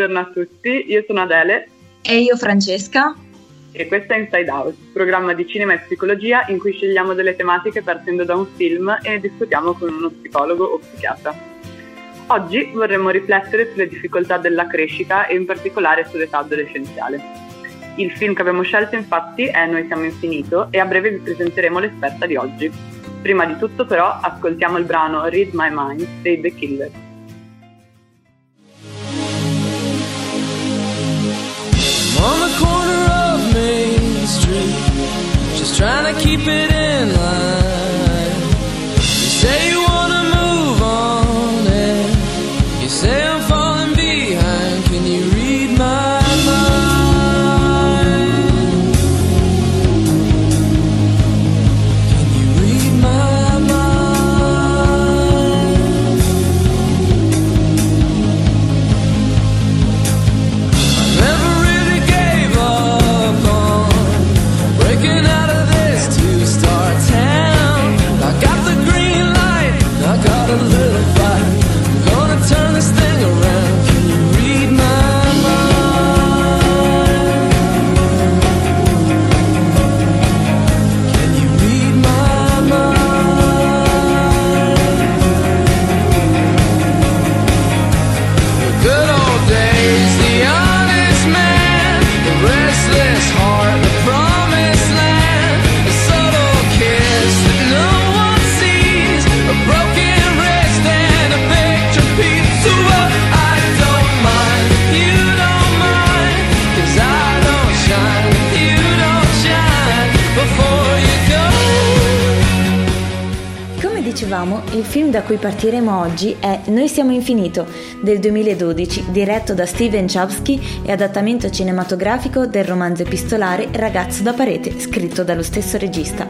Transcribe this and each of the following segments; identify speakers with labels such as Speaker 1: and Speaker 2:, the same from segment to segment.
Speaker 1: Buongiorno a tutti, io sono Adele.
Speaker 2: E io Francesca.
Speaker 1: E questo è Inside Out, programma di cinema e psicologia in cui scegliamo delle tematiche partendo da un film e discutiamo con uno psicologo o psichiatra. Oggi vorremmo riflettere sulle difficoltà della crescita e in particolare sull'età adolescenziale. Il film che abbiamo scelto infatti è Noi siamo infinito e a breve vi presenteremo l'esperta di oggi. Prima di tutto però ascoltiamo il brano Read My Mind dei The Killers. Main just trying to keep it in line. You say you
Speaker 2: cui partiremo oggi è Noi siamo infinito del 2012, diretto da Steven Chbosky e adattamento cinematografico del romanzo epistolare Ragazzo da parete, scritto dallo stesso regista.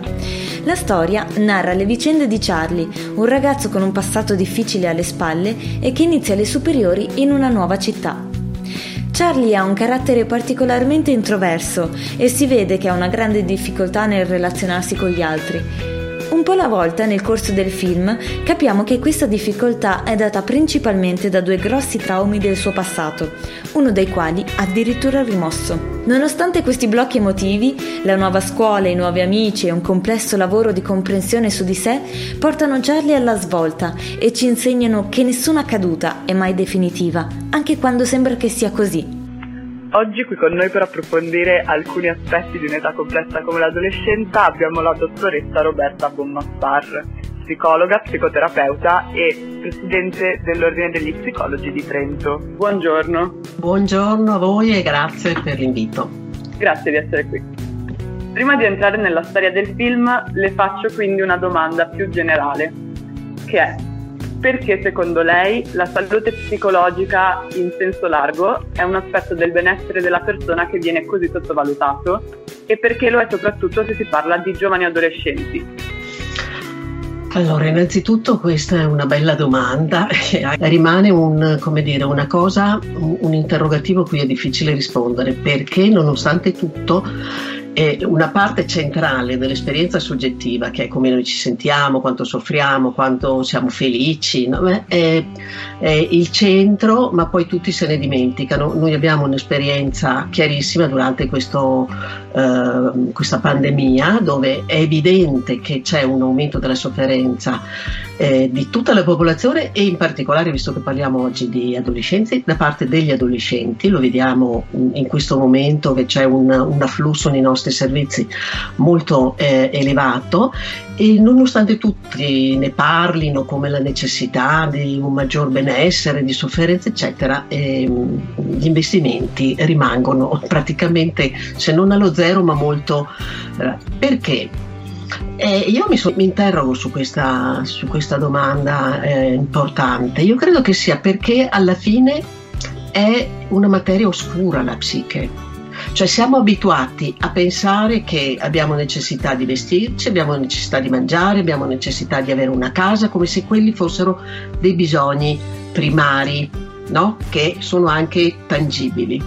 Speaker 2: La storia narra le vicende di Charlie, un ragazzo con un passato difficile alle spalle e che inizia le superiori in una nuova città. Charlie ha un carattere particolarmente introverso e si vede che ha una grande difficoltà nel relazionarsi con gli altri. Un po' alla volta nel corso del film capiamo che questa difficoltà è data principalmente da due grossi traumi del suo passato, uno dei quali addirittura rimosso. Nonostante questi blocchi emotivi, la nuova scuola, i nuovi amici e un complesso lavoro di comprensione su di sé portano Charlie alla svolta e ci insegnano che nessuna caduta è mai definitiva, anche quando sembra che sia così.
Speaker 1: Oggi qui con noi per approfondire alcuni aspetti di un'età complessa come l'adolescenza abbiamo la dottoressa Roberta Bommaspar, psicologa, psicoterapeuta e presidente dell'Ordine degli Psicologi di Trento. Buongiorno.
Speaker 3: Buongiorno a voi e grazie per l'invito.
Speaker 1: Grazie di essere qui. Prima di entrare nella storia del film le faccio quindi una domanda più generale, che è perché secondo lei la salute psicologica in senso largo è un aspetto del benessere della persona che viene così sottovalutato e perché lo è soprattutto se si parla di giovani adolescenti.
Speaker 3: Allora, innanzitutto questa è una bella domanda, rimane un, dire, una cosa, un interrogativo a cui è difficile rispondere, perché nonostante tutto è una parte centrale dell'esperienza soggettiva, che è come noi ci sentiamo, quanto soffriamo, quanto siamo felici, no? è, è, il centro, ma poi tutti se ne dimenticano. Noi abbiamo un'esperienza chiarissima durante questo, eh, questa pandemia, dove è evidente che c'è un aumento della sofferenza eh, di tutta la popolazione e in particolare, visto che parliamo oggi di adolescenti, da parte degli adolescenti, lo vediamo in questo momento che c'è un, un afflusso nei nostri servizi molto eh, elevato e nonostante tutti ne parlino come la necessità di un maggior benessere, di sofferenza eccetera, ehm, gli investimenti rimangono praticamente se non allo zero ma molto eh, perché? Eh, io mi, so, mi interrogo su questa, su questa domanda eh, importante. Io credo che sia perché alla fine è una materia oscura la psiche. Cioè siamo abituati a pensare che abbiamo necessità di vestirci, abbiamo necessità di mangiare, abbiamo necessità di avere una casa, come se quelli fossero dei bisogni primari, no? che sono anche tangibili.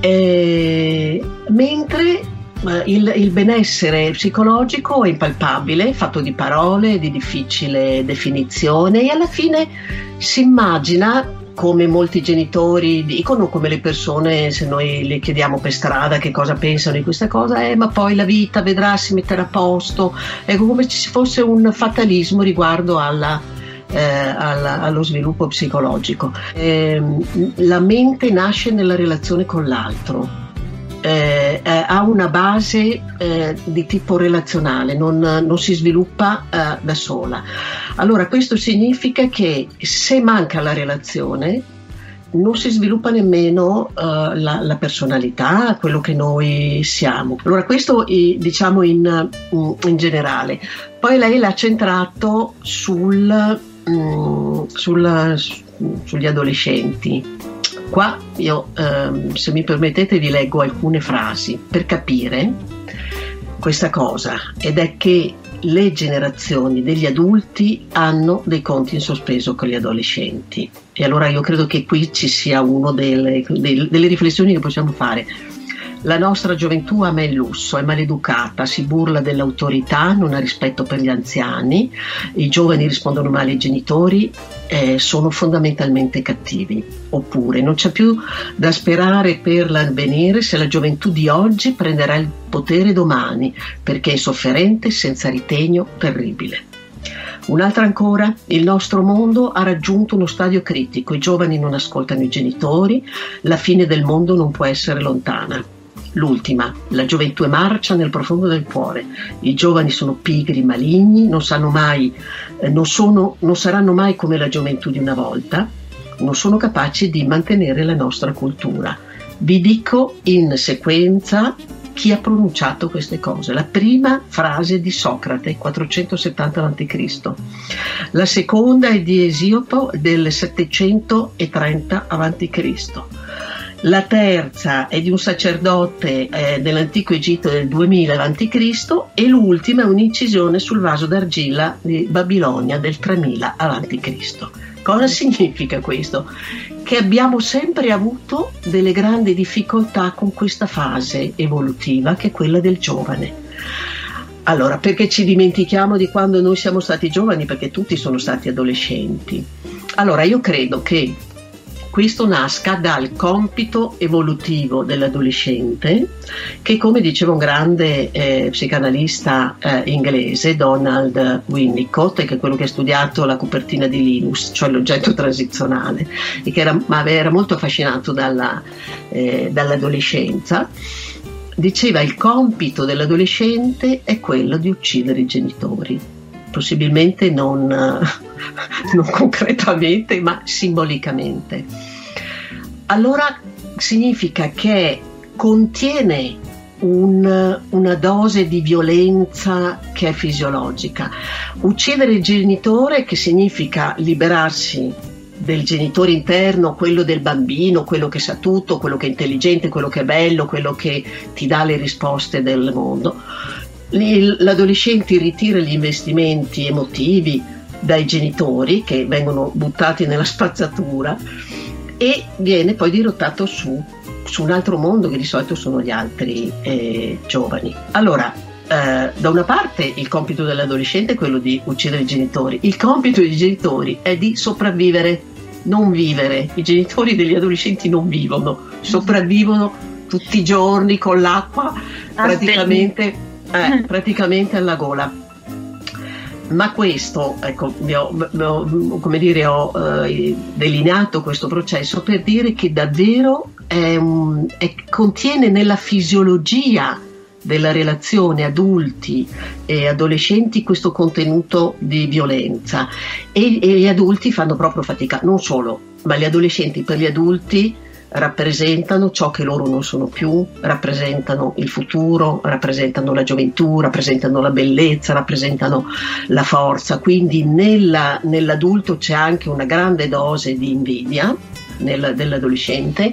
Speaker 3: E, mentre il, il, benessere psicologico è impalpabile, fatto di parole, di difficile definizione e alla fine si immagina come molti genitori dicono, come le persone, se noi le chiediamo per strada che cosa pensano di questa cosa, eh, ma poi la vita vedrà, si metterà a posto, ecco come ci fosse un fatalismo riguardo alla, eh, alla, allo sviluppo psicologico. Eh, la mente nasce nella relazione con l'altro. Eh, eh, ha una base eh, di tipo relazionale, non, non si sviluppa eh, da sola. Allora questo significa che se manca la relazione non si sviluppa nemmeno uh, la, la, personalità, quello che noi siamo. Allora questo diciamo in, in generale. Poi lei l'ha centrato sul, um, sul, sugli adolescenti. Qua io, um, se mi permettete, vi leggo alcune frasi per capire questa cosa ed è che le generazioni degli adulti hanno dei conti in sospeso con gli adolescenti. E allora io credo che qui ci sia una delle, delle riflessioni che possiamo fare. La nostra gioventù ama il lusso, è maleducata, si burla dell'autorità, non ha rispetto per gli anziani, i giovani rispondono male ai genitori, eh, sono fondamentalmente cattivi. Oppure non c'è più da sperare per l'avvenire se la gioventù di oggi prenderà il potere domani, perché è sofferente, senza ritegno, terribile. Un'altra ancora, il nostro mondo ha raggiunto uno stadio critico, i giovani non ascoltano i genitori, la fine del mondo non può essere lontana. L'ultima, la gioventù è marcia nel profondo del cuore. I giovani sono pigri, maligni, non sanno mai, eh, non, sono, non saranno mai come la gioventù di una volta, non sono capaci di mantenere la nostra cultura. Vi dico in sequenza chi ha pronunciato queste cose. La prima frase di Socrate, 470 a.C. La seconda è di Esiopo del 730 a.C. La terza è di un sacerdote eh, dell'antico Egitto del 2000 a.C. e l'ultima è un'incisione sul vaso d'argilla di Babilonia del 3000 a.C. Cosa significa questo? Che abbiamo sempre avuto delle grandi difficoltà con questa fase evolutiva che è quella del giovane. Allora, perché ci dimentichiamo di quando noi siamo stati giovani? Perché tutti sono stati adolescenti. Allora, io credo che questo nasca dal compito evolutivo dell'adolescente che come diceva un grande eh, psicanalista eh, inglese Donald Winnicott che è quello che ha studiato la copertina di Linus cioè l'oggetto transizionale e che era, era molto affascinato dalla, eh, dall'adolescenza diceva il compito dell'adolescente è quello di uccidere i genitori possibilmente non, non concretamente ma simbolicamente. Allora significa che contiene un, una dose di violenza che è fisiologica. Uccidere il genitore che significa liberarsi del genitore interno, quello del bambino, quello che sa tutto, quello che è intelligente, quello che è bello, quello che ti dà le risposte del mondo. L'adolescente ritira gli investimenti emotivi dai genitori che vengono buttati nella spazzatura e viene poi dirottato su, su un altro mondo che di solito sono gli altri eh, giovani. Allora, eh, da una parte il compito dell'adolescente è quello di uccidere i genitori, il compito dei genitori è di sopravvivere, non vivere. I genitori degli adolescenti non vivono, sopravvivono tutti i giorni con l'acqua praticamente eh, praticamente alla gola. Ma questo, ecco, ho, ho, come dire, ho eh, delineato questo processo per dire che davvero è è, contiene nella fisiologia della relazione adulti e adolescenti questo contenuto di violenza e, e gli adulti fanno proprio fatica, non solo, ma gli adolescenti per gli adulti rappresentano ciò che loro non sono più, rappresentano il futuro, rappresentano la gioventù, rappresentano la bellezza, rappresentano la forza. Quindi nella, nell'adulto c'è anche una grande dose di invidia nel, dell'adolescente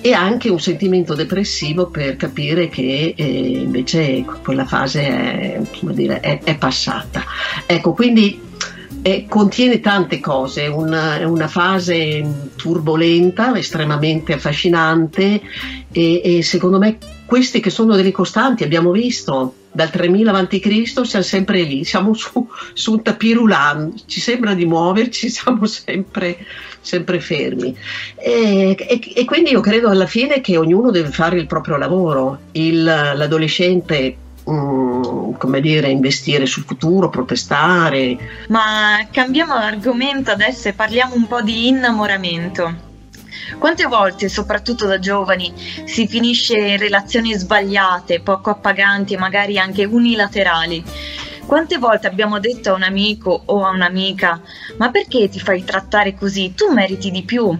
Speaker 3: e anche un sentimento depressivo per capire che eh, invece quella fase è, dire, è, è passata. Ecco, quindi eh, contiene tante cose, una, è una fase turbolenta, estremamente affascinante e, e, secondo me queste che sono delle costanti, abbiamo visto dal 3000 a.C. siamo sempre lì, siamo su, su un tapirulan, ci sembra di muoverci, siamo sempre, sempre fermi. E, e, e, quindi io credo alla fine che ognuno deve fare il proprio lavoro. Il, l'adolescente mm, come dire, investire sul futuro, protestare.
Speaker 2: Ma cambiamo argomento adesso e parliamo un po' di innamoramento. Quante volte, soprattutto da giovani, si finisce in relazioni sbagliate, poco appaganti e magari anche unilaterali? Quante volte abbiamo detto a un amico o a un'amica, ma perché ti fai trattare così? Tu meriti di più.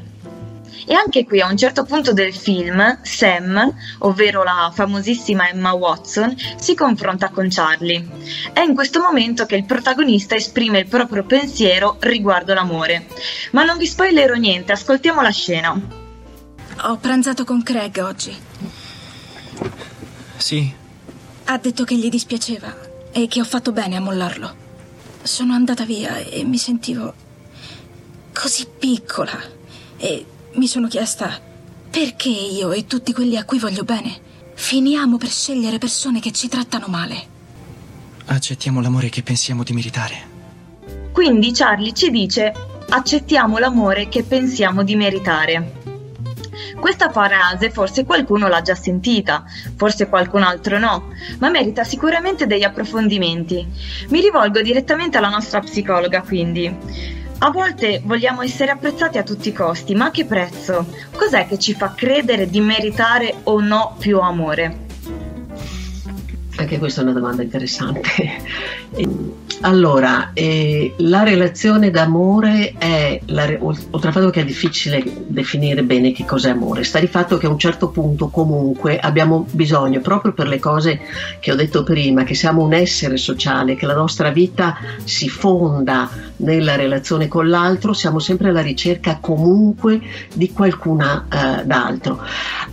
Speaker 2: E anche qui a un certo punto del film, Sam, ovvero la famosissima Emma Watson, si confronta con Charlie. È in questo momento che il protagonista esprime il proprio pensiero riguardo l'amore. Ma non vi spoilerò niente, ascoltiamo la scena.
Speaker 4: Ho pranzato con Craig oggi.
Speaker 5: Sì.
Speaker 4: Ha detto che gli dispiaceva e che ho fatto bene a mollarlo. Sono andata via e mi sentivo così piccola e mi sono chiesta perché io e tutti quelli a cui voglio bene finiamo per scegliere persone che ci trattano male.
Speaker 5: Accettiamo l'amore che pensiamo di meritare.
Speaker 2: Quindi Charlie ci dice accettiamo l'amore che pensiamo di meritare. Questa frase forse qualcuno l'ha già sentita, forse qualcun altro no, ma merita sicuramente degli approfondimenti. Mi rivolgo direttamente alla nostra psicologa quindi. A volte vogliamo essere apprezzati a tutti i costi, ma a che prezzo? Cos'è che ci fa credere di meritare o no più amore?
Speaker 3: Anche questa è una domanda interessante. Allora, eh, la relazione d'amore è, la, oltre al fatto che è difficile definire bene che cos'è amore, sta di fatto che a un certo punto comunque abbiamo bisogno, proprio per le cose che ho detto prima, che siamo un essere sociale, che la nostra vita si fonda nella relazione con l'altro, siamo sempre alla ricerca comunque di qualcun eh, d'altro.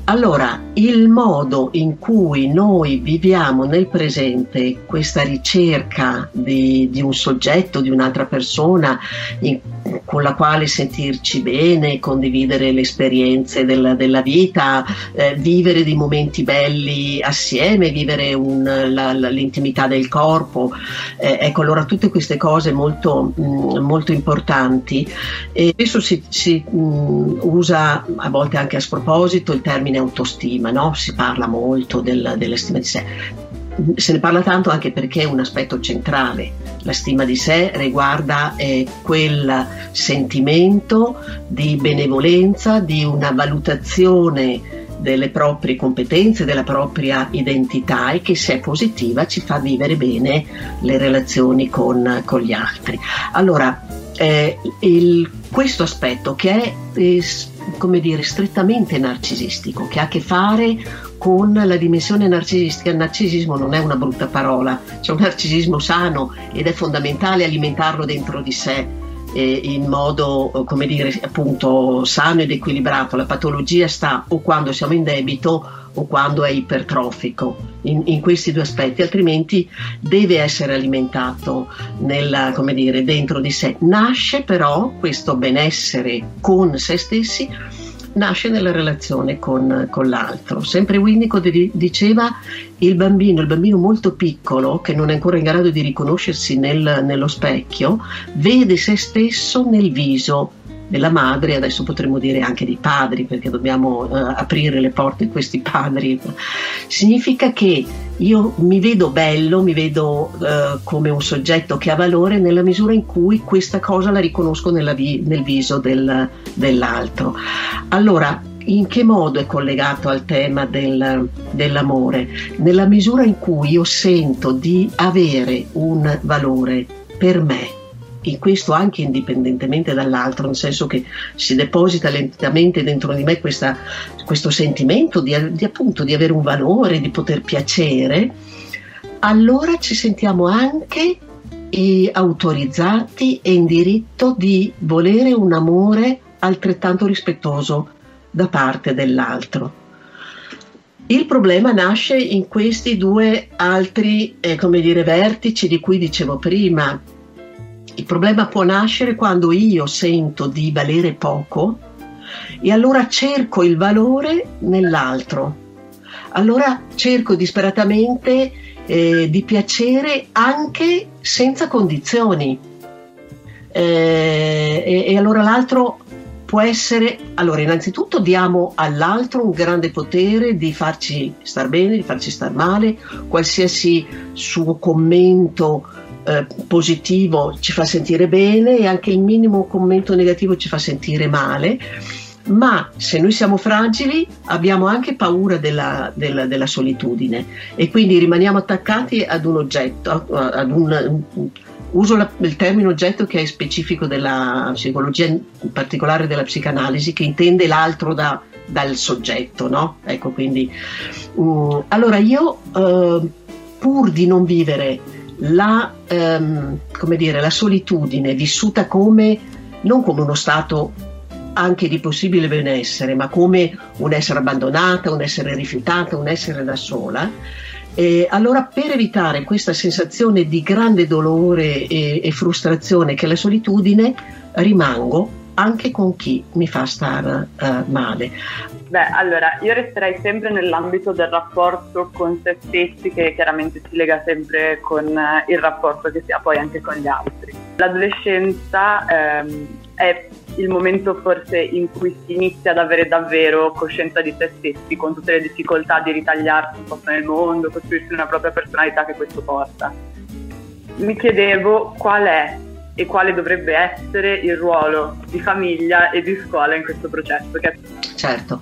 Speaker 3: Allora, il modo in cui noi viviamo nel presente questa ricerca di di, un soggetto, di un'altra persona in, con la quale sentirci bene, condividere le esperienze della, della vita, eh, vivere dei momenti belli assieme, vivere un, la, la, l'intimità del corpo. Eh, ecco, allora tutte queste cose molto, mh, mm, molto importanti. E spesso si, si mh, mm, usa a volte anche a sproposito il termine autostima, no? si parla molto del, della stima di sé se ne parla tanto anche perché è un aspetto centrale. La stima di sé riguarda eh, quel sentimento di benevolenza, di una valutazione delle proprie competenze, della propria identità e che se è positiva ci fa vivere bene le relazioni con, con gli altri. Allora, eh, il, questo aspetto che è eh, come dire, strettamente narcisistico, che ha a che fare con la dimensione narcisistica. Il narcisismo non è una brutta parola, c'è un narcisismo sano ed è fondamentale alimentarlo dentro di sé eh, in modo, come dire, appunto sano ed equilibrato. La patologia sta o quando siamo in debito o quando è ipertrofico in, in questi due aspetti, altrimenti deve essere alimentato come dire, dentro di sé. Nasce però questo benessere con se stessi nasce nella relazione con, con l'altro. Sempre Winnicott diceva il bambino, il bambino molto piccolo, che non è ancora in grado di riconoscersi nel, nello specchio, vede se stesso nel viso della madre, adesso potremmo dire anche dei padri, perché dobbiamo uh, aprire le porte a questi padri. Significa che io mi vedo bello, mi vedo uh, come un soggetto che ha valore nella misura in cui questa cosa la riconosco vi- nel viso del, dell'altro. Allora, in che modo è collegato al tema del, dell'amore? Nella misura in cui io sento di avere un valore per me e questo anche indipendentemente dall'altro, nel senso che si deposita lentamente dentro di me questa, questo sentimento di, di, appunto di avere un valore, di poter piacere, allora ci sentiamo anche eh, autorizzati e in diritto di volere un amore altrettanto rispettoso da parte dell'altro. Il problema nasce in questi due altri, eh, come dire, vertici di cui dicevo prima, il problema può nascere quando io sento di valere poco e allora cerco il valore nell'altro. Allora cerco disperatamente eh, di piacere anche senza condizioni. Eh, e, e allora l'altro può essere, allora innanzitutto diamo all'altro un grande potere di farci star bene, di farci star male, qualsiasi suo commento eh, positivo ci fa sentire bene e anche il minimo commento negativo ci fa sentire male. Ma se noi siamo fragili abbiamo anche paura della, della, della solitudine e quindi rimaniamo attaccati ad un oggetto, ad un, uso la, il termine oggetto che è specifico della psicologia, in particolare della psicanalisi, che intende l'altro da, dal soggetto, no? Ecco, quindi, um, allora io, uh, pur di non vivere la, come dire, la solitudine vissuta come, non come uno stato anche di possibile benessere, ma come un essere abbandonata, un essere rifiutata, un essere da sola, eh, allora, per evitare questa sensazione di grande dolore e, e, frustrazione che è la solitudine, rimango anche con chi mi fa stare uh, male.
Speaker 6: Beh, allora, io resterei sempre nell'ambito del rapporto con se stessi, che chiaramente si lega sempre con uh, il rapporto che si ha poi anche con gli altri. L'adolescenza ehm, è il momento forse in cui si inizia ad avere davvero coscienza di se stessi, con tutte le difficoltà di ritagliarsi un po' nel mondo, costruirsi una propria personalità che questo porta. Mi chiedevo qual è e quale dovrebbe essere il ruolo di famiglia e di scuola in questo processo.
Speaker 3: Certo,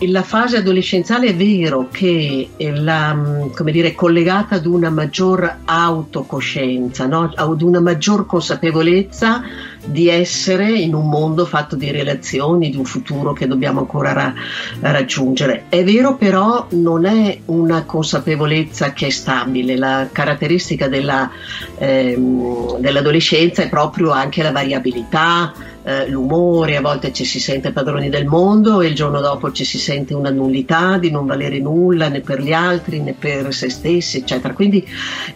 Speaker 3: la fase adolescenziale è vero che è, la, mm, dire, collegata ad una maggior autocoscienza, no? ad una maggior consapevolezza di essere in un mondo fatto di relazioni, di un futuro che dobbiamo ancora ra- raggiungere. È vero però non è una consapevolezza che è stabile, la caratteristica della, ehm, dell'adolescenza è proprio anche la variabilità, eh, l'umore, a volte ci si sente padroni del mondo e il giorno dopo ci si sente una nullità di non valere nulla né per gli altri né per se stessi, eccetera. Quindi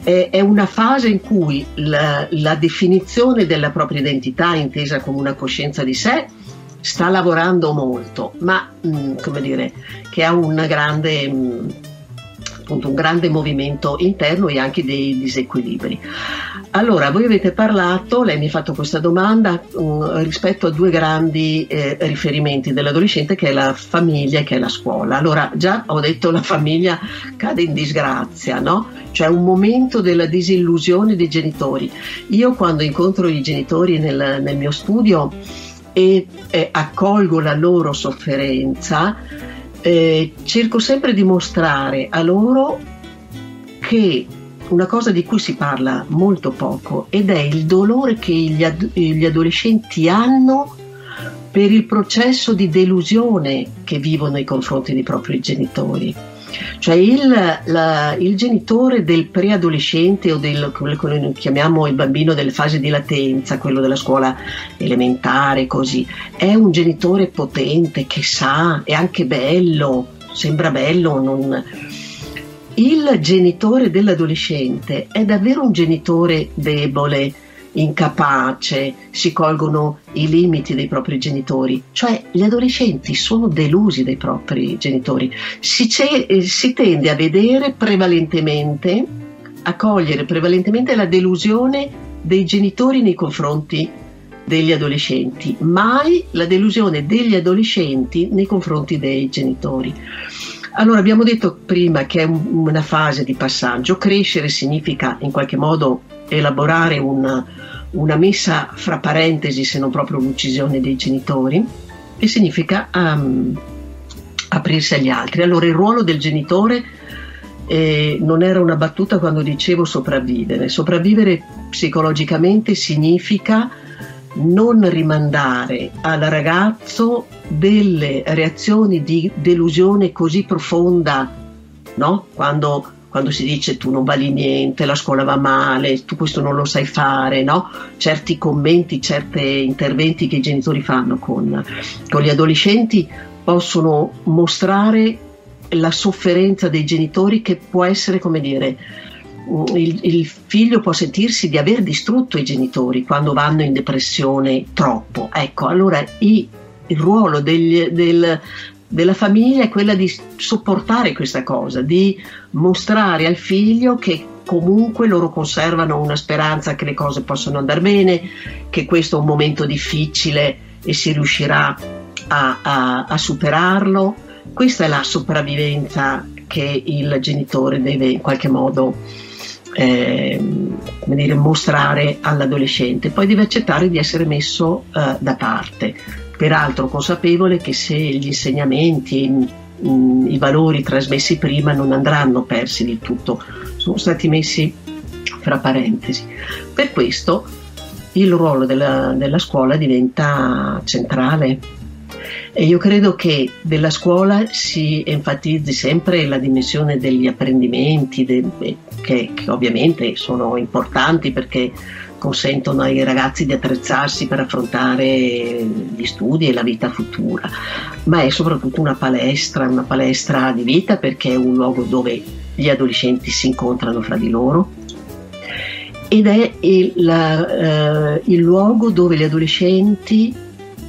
Speaker 3: eh, è una fase in cui la, la definizione della propria identità, intesa come una coscienza di sé, sta lavorando molto, ma mh, mm, come dire, che ha una grande... Mh, mm, appunto un grande movimento interno e anche dei disequilibri. Allora, voi avete parlato, lei mi ha fatto questa domanda um, rispetto a due grandi eh, riferimenti dell'adolescente che è la famiglia e che è la scuola. Allora, già ho detto la famiglia cade in disgrazia, no? Cioè un momento della disillusione dei genitori. Io quando incontro i genitori nel, nel mio studio e eh, accolgo la loro sofferenza, eh, cerco sempre di mostrare a loro che una cosa di cui si parla molto poco ed è il dolore che gli, ad- gli adolescenti hanno per il processo di delusione che vivono nei confronti dei propri genitori. Cioè il, la, il genitore del preadolescente o del, quello che noi chiamiamo il bambino delle fasi di latenza, quello della scuola elementare, così, è un genitore potente che sa, è anche bello, sembra bello, non, il genitore dell'adolescente è davvero un genitore debole, incapace, si colgono i limiti dei propri genitori, cioè gli adolescenti sono delusi dai propri genitori, si, eh, si tende a vedere prevalentemente, a cogliere prevalentemente la delusione dei genitori nei confronti degli adolescenti, mai la delusione degli adolescenti nei confronti dei genitori. Allora, abbiamo detto prima che è una fase di passaggio, crescere significa in qualche modo elaborare una, una messa fra parentesi, se non proprio l'uccisione dei genitori, e significa um, aprirsi agli altri. Allora il ruolo del genitore eh, non era una battuta quando dicevo sopravvivere. Sopravvivere psicologicamente significa non rimandare al ragazzo delle reazioni di delusione così profonda, no? Quando quando si dice tu non vali niente, la scuola va male, tu questo non lo sai fare, no? certi commenti, certi interventi che i genitori fanno con, con gli adolescenti possono mostrare la sofferenza dei genitori che può essere, come dire, il, il, figlio può sentirsi di aver distrutto i genitori quando vanno in depressione troppo. Ecco, allora i, il ruolo degli, del, della famiglia è quella di sopportare questa cosa, di mostrare al figlio che comunque loro conservano una speranza che le cose possano andare bene, che questo è un momento difficile e si riuscirà a, a, a superarlo. Questa è la sopravvivenza che il genitore deve in qualche modo eh, dire, mostrare all'adolescente, poi deve accettare di essere messo eh, da parte, peraltro consapevole che se gli insegnamenti, mm, i valori trasmessi prima non andranno persi del tutto, sono stati messi fra parentesi. Per questo il ruolo della, della scuola diventa centrale e io credo che della scuola si enfatizzi sempre la dimensione degli apprendimenti, de, che, che ovviamente sono importanti perché consentono ai ragazzi di attrezzarsi per affrontare gli studi e la vita futura, ma è soprattutto una palestra, una palestra di vita perché è un luogo dove gli adolescenti si incontrano fra di loro. Ed è il, la, eh, il luogo dove gli adolescenti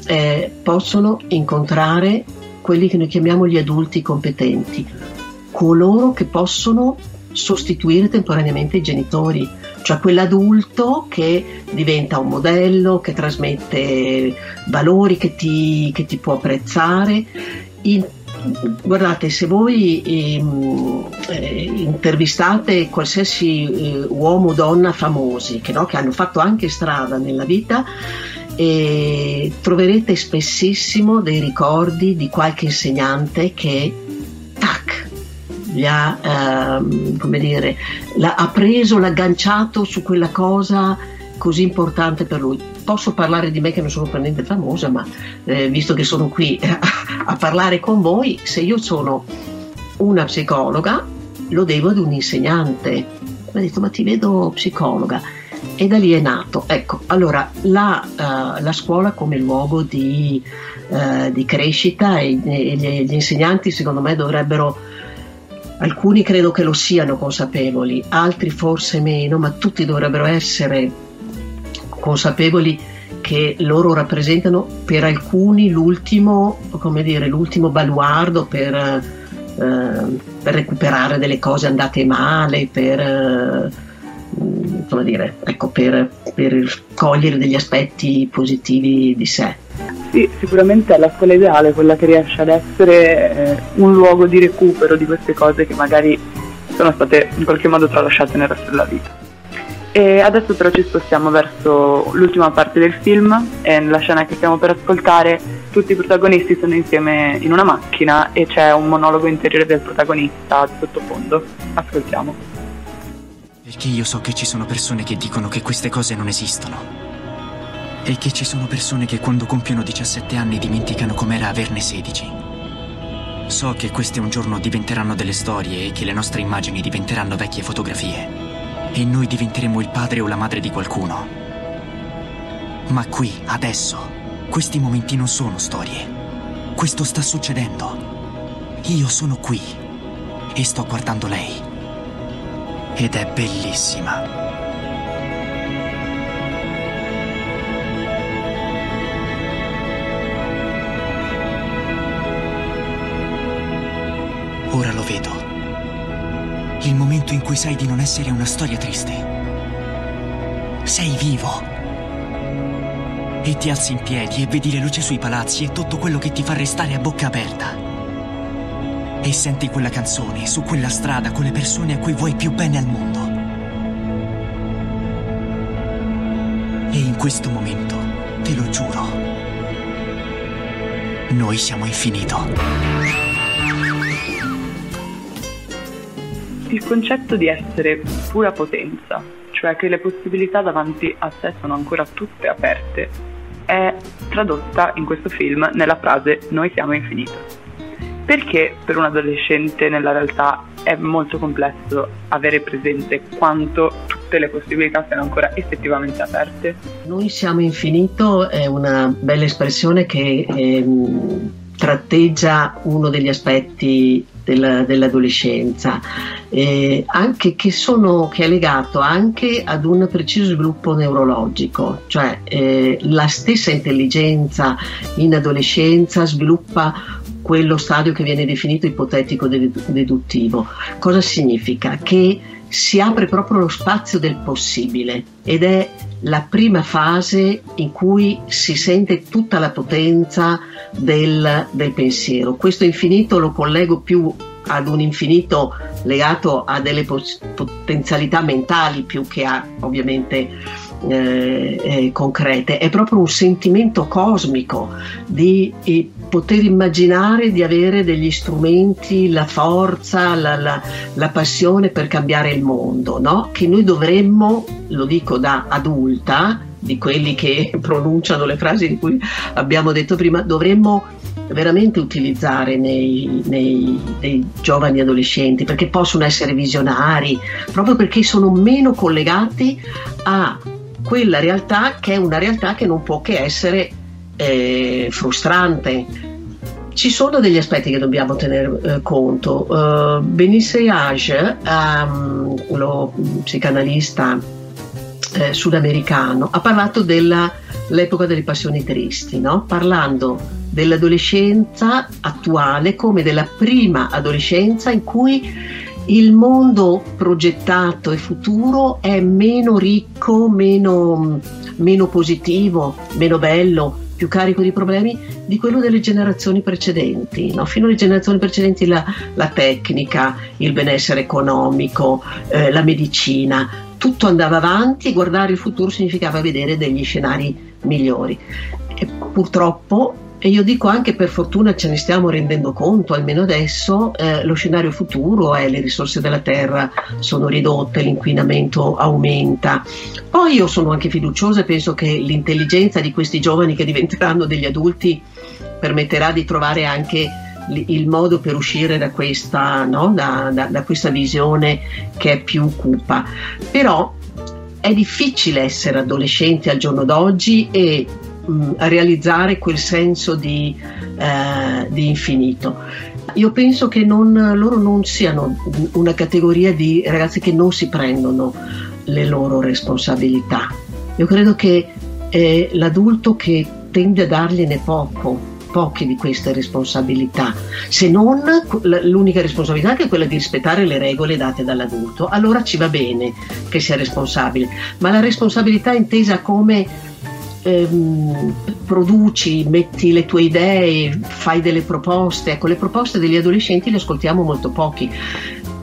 Speaker 3: eh, possono incontrare quelli che noi chiamiamo gli adulti competenti, coloro che possono sostituire temporaneamente i genitori, cioè quell'adulto che diventa un modello, che trasmette valori, che ti, che ti può apprezzare. In, guardate, se voi ehm, eh, intervistate qualsiasi eh, uomo o donna famosi che, no, che hanno fatto anche strada nella vita, e troverete spessissimo dei ricordi di qualche insegnante che tac gli ha, ehm, come dire, ha preso, l'ha agganciato su quella cosa così importante per lui. Posso parlare di me che non sono per niente famosa, ma eh, visto che sono qui a, parlare con voi, se io sono una psicologa, lo devo ad un insegnante. Mi ha detto, ma ti vedo psicologa e da lì è nato. Ecco, allora la, uh, la scuola come luogo di, uh, di crescita e, e gli, insegnanti secondo me dovrebbero, alcuni credo che lo siano consapevoli, altri forse meno, ma tutti dovrebbero essere consapevoli che loro rappresentano per alcuni l'ultimo, dire, l'ultimo baluardo per, uh, per recuperare delle cose andate male, per come dire, ecco, per, per cogliere degli aspetti positivi di sé.
Speaker 6: Sì, sicuramente è la scuola ideale, quella che riesce ad essere eh, un luogo di recupero di queste cose che magari sono state in qualche modo tralasciate nel resto della vita. E adesso però ci spostiamo verso l'ultima parte del film e nella scena che stiamo per ascoltare tutti i protagonisti sono insieme in una macchina e c'è un monologo interiore del protagonista di sottofondo. Ascoltiamo.
Speaker 5: Perché io so che ci sono persone che dicono che queste cose non esistono. E che ci sono persone che quando compiono 17 anni dimenticano com'era averne 16. So che queste un giorno diventeranno delle storie e che le nostre immagini diventeranno vecchie fotografie. E noi diventeremo il padre o la madre di qualcuno. Ma qui, adesso, questi momenti non sono storie. Questo sta succedendo. Io sono qui. E sto guardando lei ed è bellissima. Ora lo vedo. Il momento in cui sai di non essere una storia triste. Sei vivo. E ti alzi in piedi e vedi le luci sui palazzi e tutto quello che ti fa restare a bocca aperta e senti quella canzone su quella strada con le persone a cui vuoi più bene al mondo. E in questo momento, te lo giuro, noi siamo infinito.
Speaker 6: Il concetto di essere pura potenza, cioè che le possibilità davanti a sé sono ancora tutte aperte, è tradotta in questo film nella frase Noi siamo infinito perché per un adolescente nella realtà è molto complesso avere presente quanto tutte le possibilità siano ancora effettivamente aperte.
Speaker 3: Noi siamo infinito è una bella espressione che ehm, tratteggia uno degli aspetti della, dell'adolescenza, eh, anche che, sono, che, è legato anche ad un preciso sviluppo neurologico, cioè eh, la stessa intelligenza in adolescenza sviluppa quello stadio che viene definito ipotetico deduttivo. Cosa significa? Che si apre proprio lo spazio del possibile ed è la prima fase in cui si sente tutta la potenza del, del pensiero. Questo infinito lo collego più ad un infinito legato a delle potenzialità mentali più che a ovviamente eh, eh, concrete, è proprio un sentimento cosmico di eh, poter immaginare di avere degli strumenti, la forza, la, la, la passione per cambiare il mondo, no? che noi dovremmo, lo dico da adulta, di quelli che pronunciano le frasi di cui abbiamo detto prima, dovremmo veramente utilizzare nei, nei, nei, giovani adolescenti perché possono essere visionari, proprio perché sono meno collegati a quella realtà che è una realtà che non può che essere eh, frustrante. Ci sono degli aspetti che dobbiamo tenere eh, conto. Uh, Benisse Age, um, lo psicanalista eh, sudamericano, ha parlato dell'epoca delle passioni tristi, no? parlando dell'adolescenza attuale come della prima adolescenza in cui il mondo progettato e futuro è meno ricco, meno, meno positivo, meno bello, più carico di problemi di quello delle generazioni precedenti. No? Fino alle generazioni precedenti la, la tecnica, il benessere economico, eh, la medicina, tutto andava avanti e guardare il futuro significava vedere degli scenari migliori. E purtroppo e io dico anche per fortuna ce ne stiamo rendendo conto, almeno adesso eh, lo scenario futuro è le risorse della terra sono ridotte, l'inquinamento aumenta. Poi io sono anche fiduciosa e penso che l'intelligenza di questi giovani che diventeranno degli adulti permetterà di trovare anche il modo per uscire da questa, no? da, da, da questa visione che è più cupa. Però è difficile essere adolescenti al giorno d'oggi e mh, realizzare quel senso di, eh, di, infinito. Io penso che non, loro non siano una categoria di ragazzi che non si prendono le loro responsabilità. Io credo che è l'adulto che tende a dargliene poco, poche di queste responsabilità, se non l'unica responsabilità che è quella di rispettare le regole date dall'adulto. Allora ci va bene che sia responsabile, ma la responsabilità intesa come ehm, produci, metti le tue idee, fai delle proposte. Ecco, le proposte degli adolescenti le ascoltiamo molto pochi.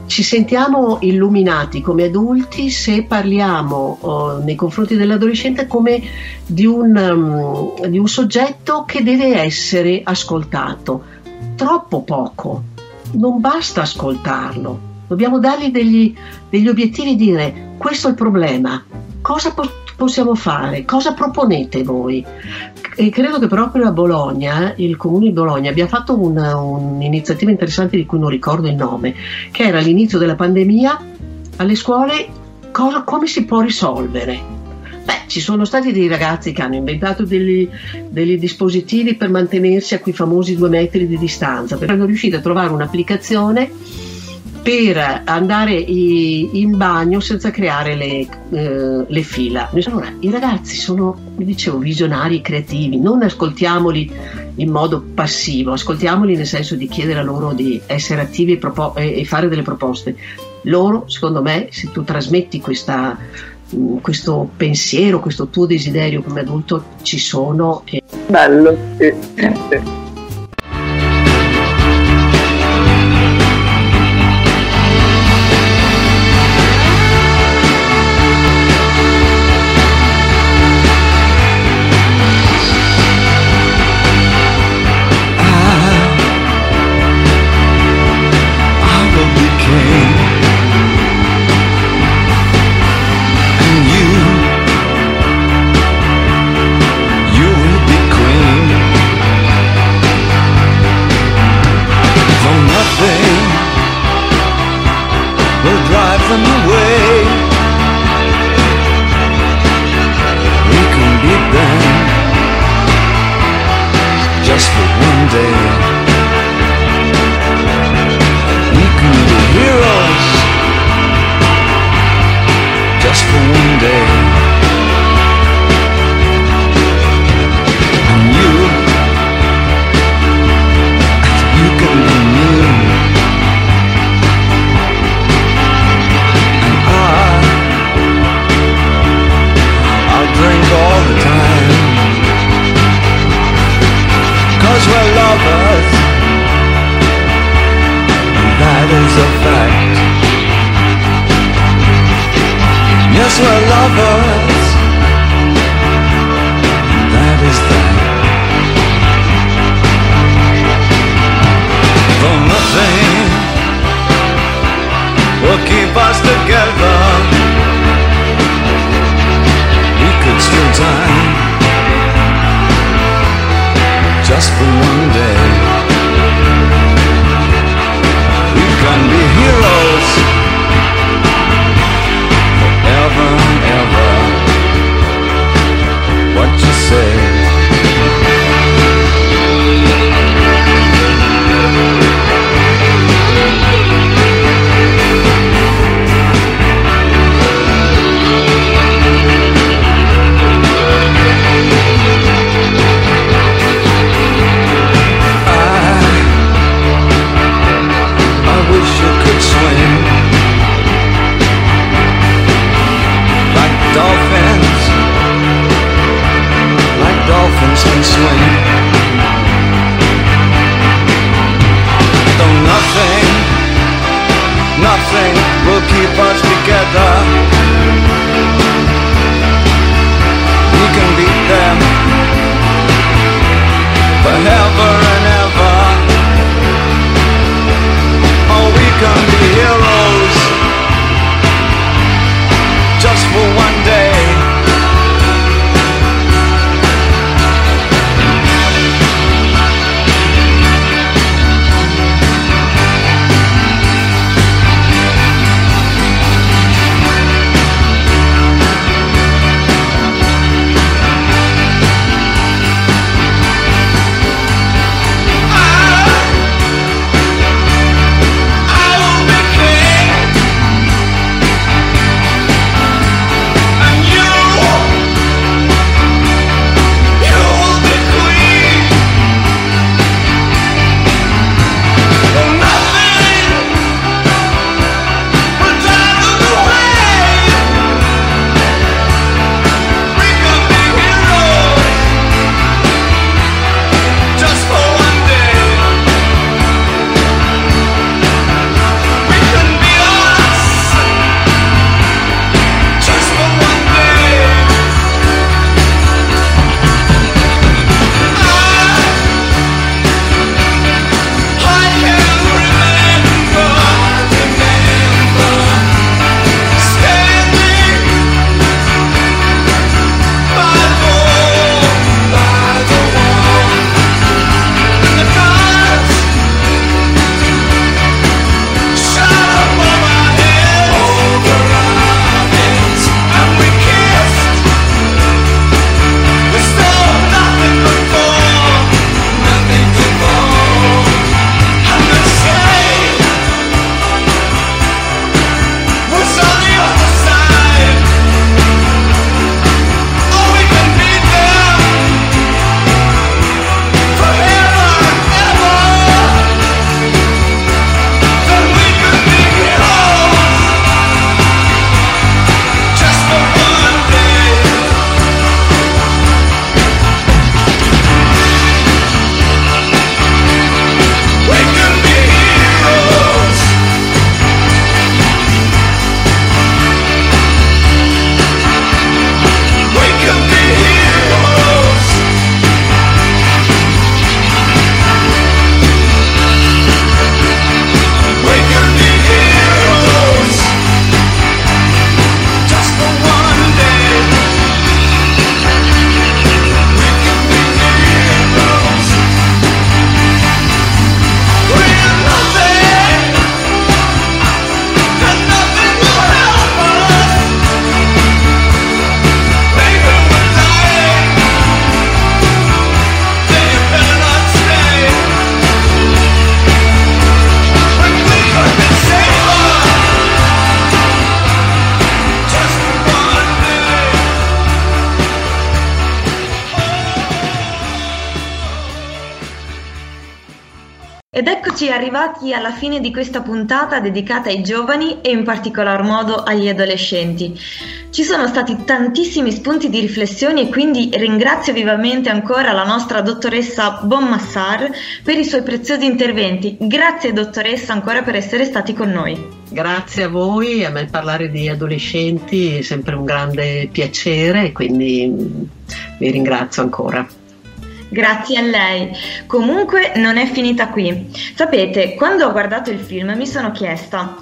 Speaker 3: Ci sentiamo illuminati come adulti se parliamo oh, nei confronti dell'adolescente come di un, um, di un soggetto che deve essere ascoltato. Troppo poco, non basta ascoltarlo, dobbiamo dargli degli, degli obiettivi e dire questo è il problema, cosa possiamo fare? Cosa proponete voi? E credo che proprio a Bologna, il comune di Bologna, abbia fatto una, un'iniziativa interessante di cui non ricordo il nome, che era all'inizio della pandemia alle scuole cosa, come si può risolvere. Beh, ci sono stati dei ragazzi che hanno inventato degli, degli, dispositivi per mantenersi a quei famosi due metri di distanza, perché erano riusciti a trovare un'applicazione per andare in bagno senza creare le, eh, le fila. Allora, i ragazzi sono, mi dicevo, visionari, creativi, non ascoltiamoli in modo passivo, ascoltiamoli nel senso di chiedere a loro di essere attivi e, propo- e fare delle proposte. Loro, secondo me, se tu trasmetti questa, mm, questo pensiero, questo tuo desiderio come adulto, ci sono.
Speaker 6: E... Bello, sì.
Speaker 2: Eccoci arrivati alla fine di questa puntata dedicata ai giovani e in particolar modo agli adolescenti. Ci sono stati tantissimi spunti di riflessione e quindi ringrazio vivamente ancora la nostra dottoressa Bonmassar per i suoi preziosi interventi. Grazie dottoressa ancora per essere stati con noi.
Speaker 3: Grazie a voi, a me parlare di adolescenti è sempre un grande piacere, quindi vi ringrazio ancora.
Speaker 2: Grazie a lei. Comunque non è finita qui. Sapete, quando ho guardato il film mi sono chiesta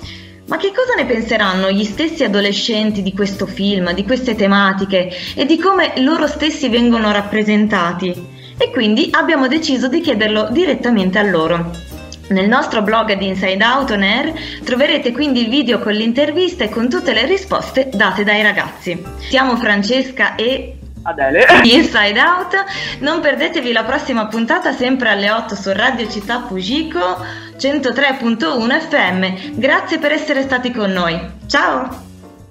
Speaker 2: ma che cosa ne penseranno gli stessi adolescenti di questo film, di queste tematiche e di come loro stessi vengono rappresentati? E quindi abbiamo deciso di chiederlo direttamente a loro. Nel nostro blog di Inside Out On Air troverete quindi il video con l'intervista e con tutte le risposte date dai ragazzi. Siamo Francesca e
Speaker 6: Adele.
Speaker 2: Inside Out. Non perdetevi la prossima puntata sempre alle 8 su Radio Città Fugico 103.1 FM. Grazie per essere stati con noi. Ciao!